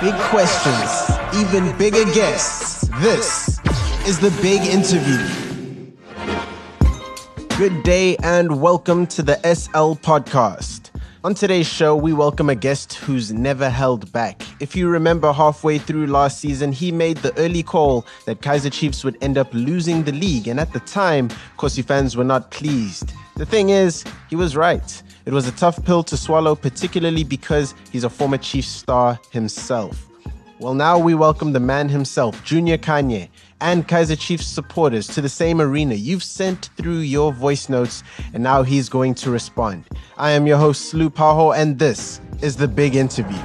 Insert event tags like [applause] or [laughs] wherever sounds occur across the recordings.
Big questions, even bigger guests. This is the big interview. Good day and welcome to the SL podcast. On today's show, we welcome a guest who's never held back. If you remember halfway through last season, he made the early call that Kaizer Chiefs would end up losing the league, and at the time, Kosi fans were not pleased. The thing is, he was right. It was a tough pill to swallow, particularly because he's a former Chiefs star himself. Well, now we welcome the man himself, Junior Khanye, and Kaizer Chiefs supporters to the same arena. You've sent through your voice notes, and now he's going to respond. I am your host, Slu Paho, and this is the big interview.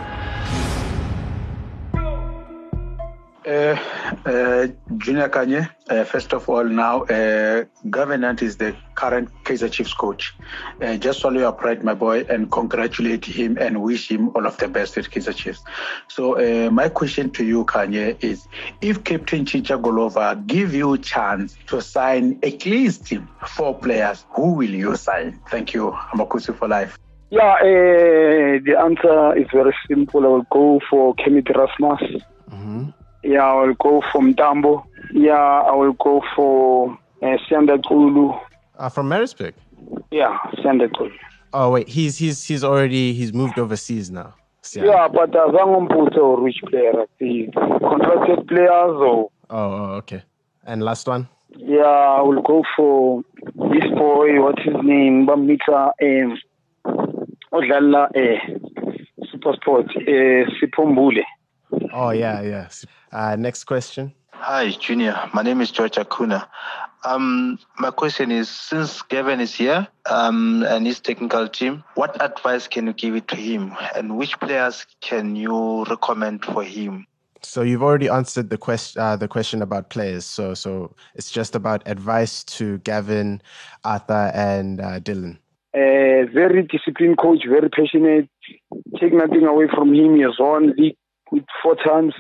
Uh, uh, Junior Khanye, uh, first of all, now, uh, Gavin is the current Kaizer Chiefs coach. Uh, just swallow your pride, my boy, and congratulate him and wish him all of the best at Kaizer Chiefs. So, uh, my question to you, Khanye, is if Captain Chicha Golova give you a chance to sign at least four players, who will you sign? Thank you. Amakhosi for life. Yeah, uh, the answer is very simple. I will go for Kenneth Rasmus. Mm-hmm. Yeah, I will go for Mtambo. Yeah, I will go for uh, Sanda Kulu. Uh, from Maritzburg. Yeah, Sanda Kulu. Oh wait, he's he's he's already he's moved overseas now. Yeah, but azangomputse or which player, the contracted players or Oh, oh, okay. And last one. yeah, I will go for this boy. What's his name? Bamita um, odlala eh Supersport eh Sipho Mbule. Oh yeah, yeah. Uh, next question. Hi, Junior. My name is George Akuna. Um, my question is, since Gavin is here um, and his technical team, what advice can you give it to him, and which players can you recommend for him? So you've already answered the question uh, the question about players. So so it's just about advice to Gavin, Arthur, and uh, Dylan. Uh, very disciplined coach, very passionate. Take nothing away from him. He has won league with four times,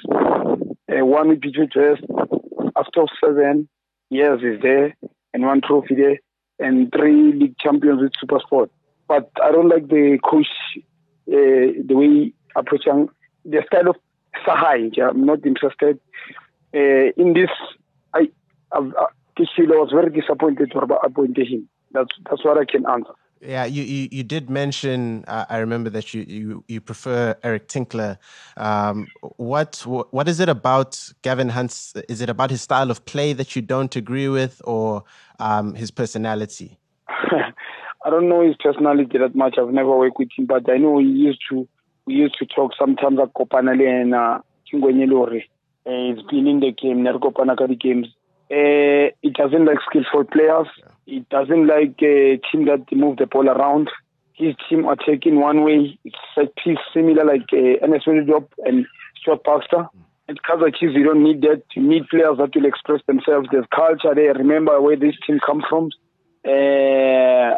uh, one with Beach After seven years, is there, and one trophy there, and three league champions with Supersport. But I don't like the coach, uh, the way approaching the style of Sahai. I'm not interested uh, in this. I, I, I, Kishilo was very disappointed to appoint him. That's that's what I can answer. Yeah, you, you, you did mention. Uh, I remember that you, you, you prefer Eric Tinkler. Um, what what is it about Gavin Hunt's? Is it about his style of play that you don't agree with, or um, his personality? [laughs] I don't know his personality that much. I've never worked with him, but I know he used to. We used to talk sometimes at Kopanale and Kingwenyelore. Uh, he's been in the game, Nerkopanaka games. Uh, it doesn't like skillful players. It doesn't like a team that move the ball around. His team are taking one way. It's set piece similar like uh, Job and Stuart Baxter. At Kaizer Chiefs, you don't need that. You need players that will express themselves. There's culture there. Remember where this team comes from. Uh,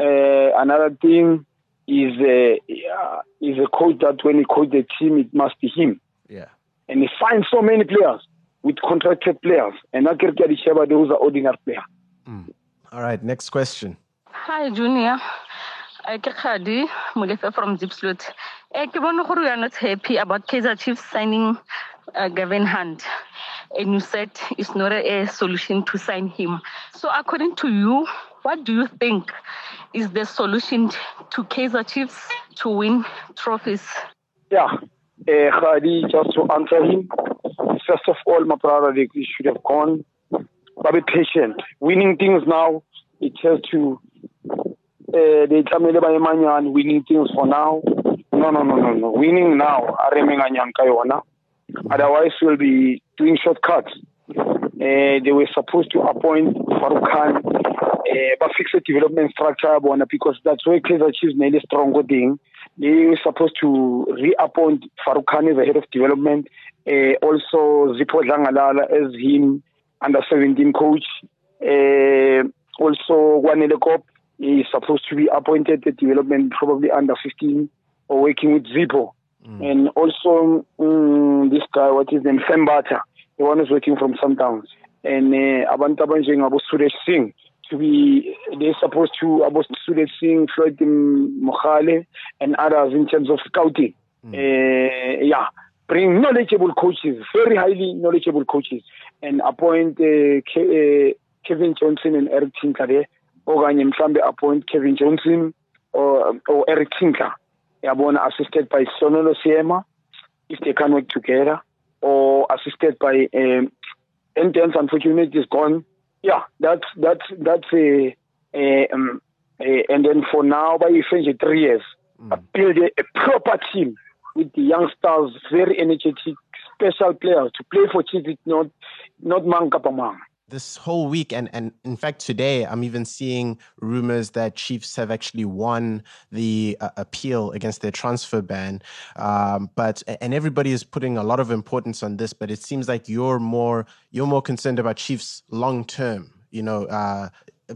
uh, another thing is uh, is a coach that when he coach the team, it must be him. Yeah. And he finds so many players with contracted players. And I can get those are ordinary players. Mm. All right, next question. Hi, Junior. I ke Khadi Molefe from Zipslot. Eh, ke bone gore you are not happy about Kaizer Chiefs signing uh, Gavin Hunt. And you said it's not a, a solution to sign him. So according to you, what do you think is the solution to Kaizer Chiefs to win trophies? Yeah, uh, Khadi, just to answer him, first of all, my brother, they should have gone, but be patient. Winning things now, it has to, uh, they tell me about winning things for now. No, no, no, no, no. Winning now. Otherwise, we'll be doing shortcuts. Uh, they were supposed to appoint Farouk Khan, uh, but fix the development structure because that's where Kaizer Chiefs made a stronger thing. They were supposed to reappoint Farouk Khan as the head of development, uh, also Zipho Dlangalala as him under 17 coach. Uh, also, Wanele Kop is supposed to be appointed at development, probably under 15, or working with Zippo. Mm. And also, um, this guy, what is his name, Sembata, the one who's working from some Sundowns. And uh, abantu abanjengabo Suresh Singh. to be they're supposed to about students seeing Floyd Mohale and others in terms of scouting. Mm. Uh, yeah, bring knowledgeable coaches, very highly knowledgeable coaches, and appoint uh, Ke- uh, Kevin Johnson and Eric Tinkler there. okanye mhlambe appoint Kevin Johnson or, or Eric Tinkler yabona assisted by Sonolo Siema if they can work together or assisted by um, unfortunately is gone yeah, that's that's that's a, a, um, a and then for now, by finish three years, mm. build a, a proper team with the youngsters, very energetic, special players to play for Chiefs, not not man kapamang this whole week and and in fact today i'm even seeing rumors that chiefs have actually won the uh, appeal against their transfer ban. Um, but and everybody is putting a lot of importance on this but it seems like you're more you're more concerned about chiefs long term you know uh,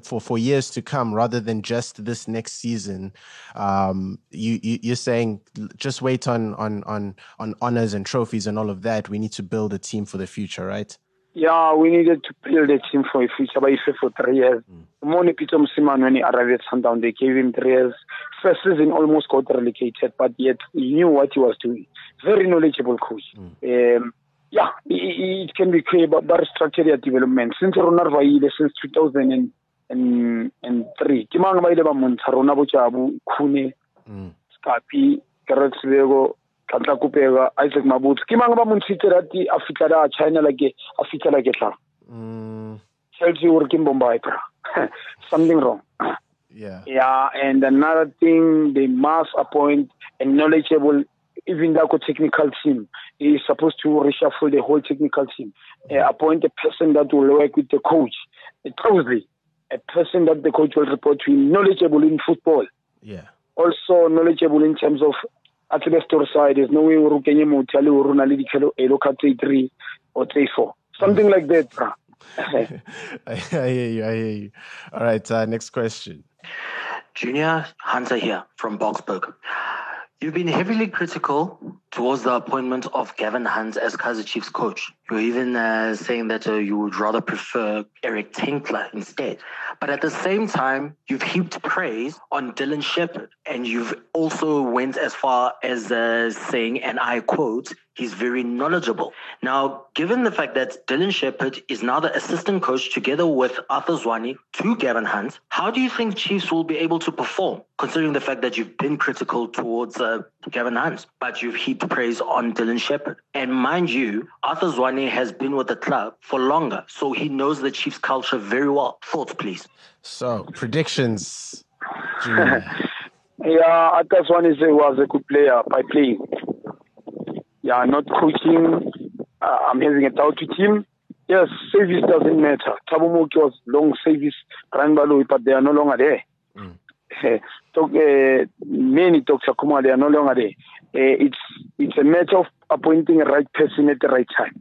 for for years to come rather than just this next season um, you, you you're saying just wait on on on on honors and trophies and all of that we need to build a team for the future right yeah, we needed to build a team for a future, but if for three years. Mm. Moni Pitso Mosimane, when he arrived at Sundown, they gave him three years. First season almost got relegated, but yet he knew what he was doing. Very knowledgeable coach. Mm. Um, yeah, it, it can be clear about but structural development. Since Ronald Vaile, since 2003, Kimang Vaile Bamunta, Ronabo Chabu, Kune, mm. Skapi, Gareth Lego, tla kopega isaac mabotse. Ke mang ba mo ntshitse rati a fitlha a china like a fitlhela ke tla? Tells you ke mbombai bra [laughs] something wrong. Yeah. Yeah and another thing they must appoint a knowledgeable even that technical team is supposed to reshuffle the whole technical team. Uh, appoint a person that will work with the coach. Closely a person that the coach will report to knowledgeable in football yeah also knowledgeable in terms of a tsebe store side there's no way o kenye motho a le o rona le ditlhelo elo ka tse three or tse four something like that bra [laughs] I, hear you. I hear you. All right. Uh, next question. Junior Hunter here from Boksburg. You've been heavily critical towards the appointment of Gavin Hunt as Kaizer Chiefs coach. You're even uh, saying that uh, you would rather prefer Eric Tinkler instead. But at the same time, you've heaped praise on Dillon Sheppard, and you've also went as far as uh, saying, and I quote, he's very knowledgeable. Now, given the fact that Dillon Sheppard is now the assistant coach together with Arthur Zwane to Gavin Hunt, how do you think Chiefs will be able to perform, considering the fact that you've been critical towards uh, Gavin Hunt, but you've heaped praise on Dillon Sheppard? And mind you, Arthur Zwane has been with the club for longer, so he knows the Chiefs culture very well. Thoughts, please. So, predictions. [laughs] yeah, Arthur Zwane was a good player by playing. Yeah, not coaching. Uh, I'm having a doubt with him. Yes, service doesn't matter. Thabo Moki was long service, but they are no longer there. Mm. [laughs] Talk, uh, many Dr. Kumar, they are no longer there. Uh, it's it's a matter of appointing the right person at the right time.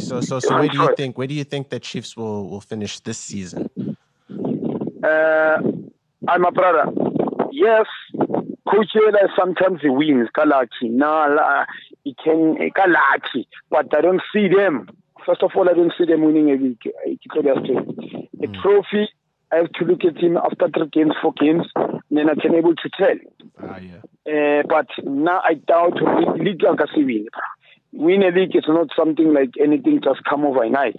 So, so, so, where do you think? Where do you think the Chiefs will will finish this season? Uh, I'm a brother. Yes, coach sometimes he wins. Kalaki, nah, he can Kalaki, but I don't see them. First of all, I don't see them winning a week. A mm. trophy. I have to look at him after three games, four games, then I can able to tell. Ah, yeah. Uh, but now I doubt league like a win. Win a league is not something like anything just come overnight.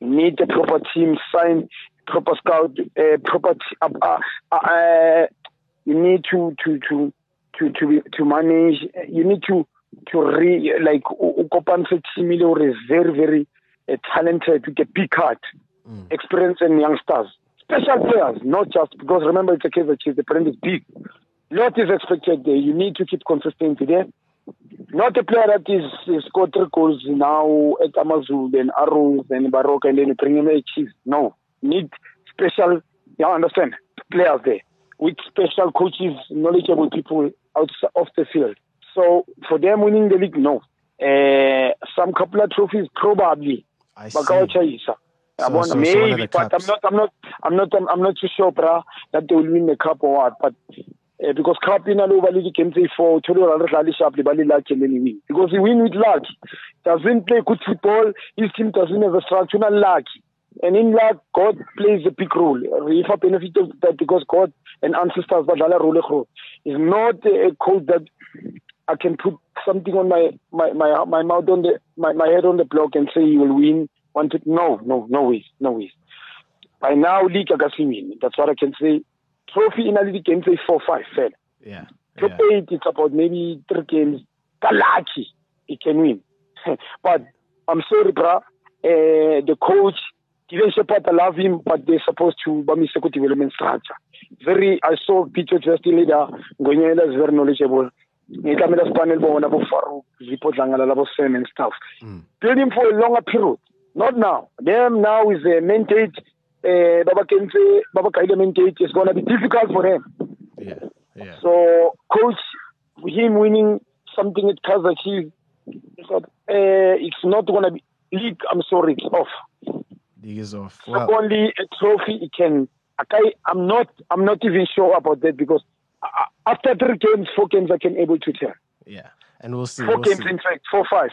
You need a proper team, sign proper scout, uh, proper t- uh, uh, uh, you need to to to to to to manage. You need to to re like ukopanse team ile very very uh, talented with a big heart, mm. experience and youngsters, special players, not just because remember it's a case that the brand is big. Lot is expected there. You need to keep consistency there. Not a player that is, is scored three goals now at Amazul, then Arrows, then Baroka, and then you bring him a cheese. No. Need special, you understand, players there with special coaches, knowledgeable people out of the field. So for them winning the league, no. Uh, some couple of trophies, probably. I see. So, so, maybe, so but I'm not, I'm not, I'm not, I'm, I'm not too sure, brah, that they will win the cup or what. But uh, because cup in all over the game for Tolo Rally Sharply, Bali luck and then he win. Because he win with luck. Doesn't play good football. His team doesn't have a structural luck. And in luck, God plays a big role. If I benefit of that because God and ancestors badlala role is not a code that I can put something on my my my, my mouth on the my, my head on the block and say you will win. No no no ways no ways. By now league I win. That's what I can say. Trophy in a league can say four five fair. Yeah. Top yeah. eight it's about maybe three games. Lucky it can win. [laughs] but I'm sorry, bro. Uh, the coach Sheppard, I love him, but they're supposed to be a development structure. Very, I saw Peter just leader, Gonyela is very knowledgeable. ngitlamela sipanele bona bofarouk zipho dlangala labo sam and stuff mm. build him for a longer period not now them now is a mandate uh, baba kense baba kaile mandate is going to be difficult for them yeah yeah so coach him winning something at Kaizer uh, it's not going to be league i'm sorry it's off is off wow. only a trophy it can okay, i'm not i'm not even sure about that because after three games, four games, I can able to tell. Yeah, and we'll see. 4 we'll games, see. in fact, four five.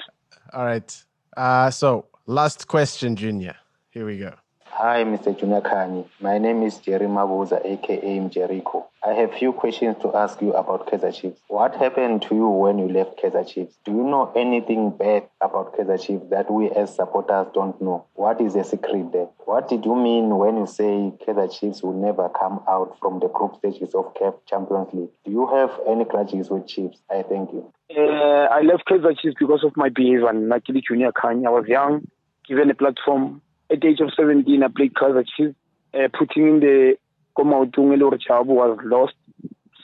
All right. Uh, so last question, Junior. Here we go. Hi, Mr. Junior Khanye. My name is Jerry Mabuza, aka Mjericho. I have few questions to ask you about Kaizer Chiefs. What happened to you when you left Kaizer Chiefs? Do you know anything bad about Kaizer Chiefs that we as supporters don't know? What is the secret there? What did you mean when you say Kaizer Chiefs will never come out from the group stages of CAF Champions League? Do you have any grudges with Chiefs? I thank you. Uh, I left Kaizer Chiefs because of my behavior. Luckily, Junior Khanye, I was young, given a platform at the age of 17, I played Kaizer Chiefs, uh, putting in the Komautung Elor Chabu was lost.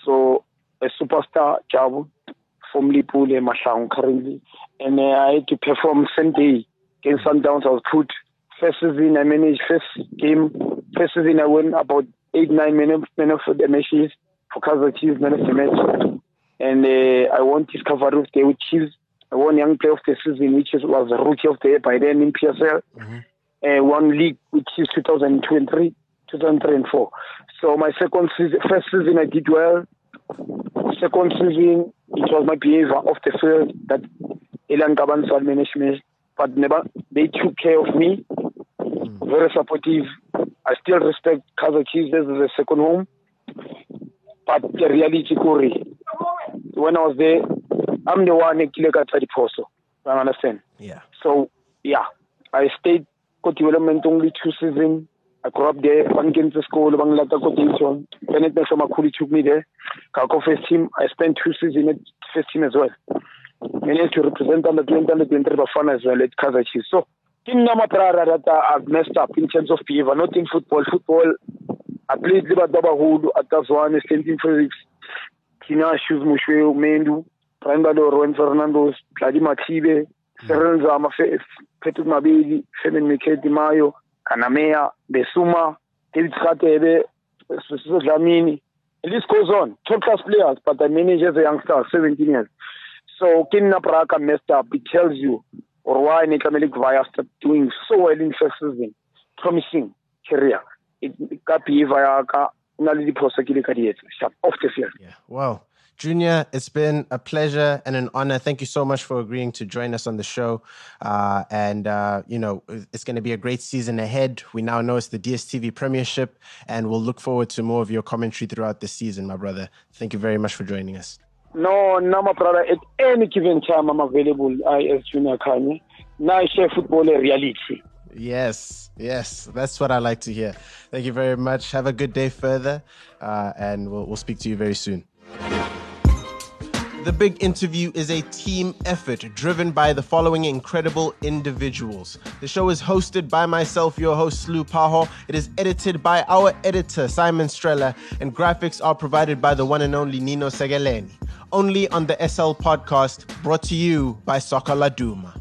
So a superstar Chabu, formerly Pule Mashang currently. And uh, I had to perform same day against Sundowns. I was put first season, I managed first game. First season, I won about eight, nine men of, men of the matches for Kaizer Chiefs, man of the match. And uh, I won Discovery of the Chiefs. I won Young Player of the Season, which was Rookie of the Year by then in PSL. Mm-hmm uh, one league, which is 2023, 2003 and 4. So my second season, first season I did well. Second season, it was my behavior off the field that Elan Kabansal management, but never, they took care of me. Very supportive. I still respect Kaizer Chiefs as a second home. But the reality, Corey, when I was there, I'm the one that killed the poso. I understand. Yeah. So, yeah, I stayed ko development only two seasons. I grew up there, bangenza school, bangilata ko Dayton. Bennett Nasho Makuli took me there. Kako first team, I spent two seasons at first team as well. Managed to represent under 20, under 20 Bafana as well at Kaizer Chiefs. So, in that uh, I've messed up in terms of behavior, not in football. Football, I played Libadaba Hudu at Tazwan, St. Physics, Kina Shoes Mushwe, Mendu, Brian Bador, Juan Fernandos, Vladimir Tibe, Zama, Patrick Mabedi, Femin Miketi Mayo, Kanamea, Besuma, David Khatebe, Dlamini. And this goes on. Top class players, but I manage as a youngster, 17 years. So Kenna Praka messed up. It tells you or why Nekamelik Vaya started doing so well in first season. Promising career. It got Vaya ka nalidi prosecute career. Off the field. Yeah. Wow. Junior, it's been a pleasure and an honor. Thank you so much for agreeing to join us on the show. Uh, and, uh, you know, it's going to be a great season ahead. We now know it's the DSTV Premiership, and we'll look forward to more of your commentary throughout the season, my brother. Thank you very much for joining us. No, no, my brother. At any given time, I'm available I, as Junior Khanye. Now share football reality. Yes, yes, that's what I like to hear. Thank you very much. Have a good day further, uh, and we'll, we'll speak to you very soon. The Big Interview is a team effort driven by the following incredible individuals. The show is hosted by myself, your host, Slu Paho. It is edited by our editor, Simon Strella, and graphics are provided by the one and only Nino Segeleni. Only on the SL podcast, brought to you by Soccer Laduma.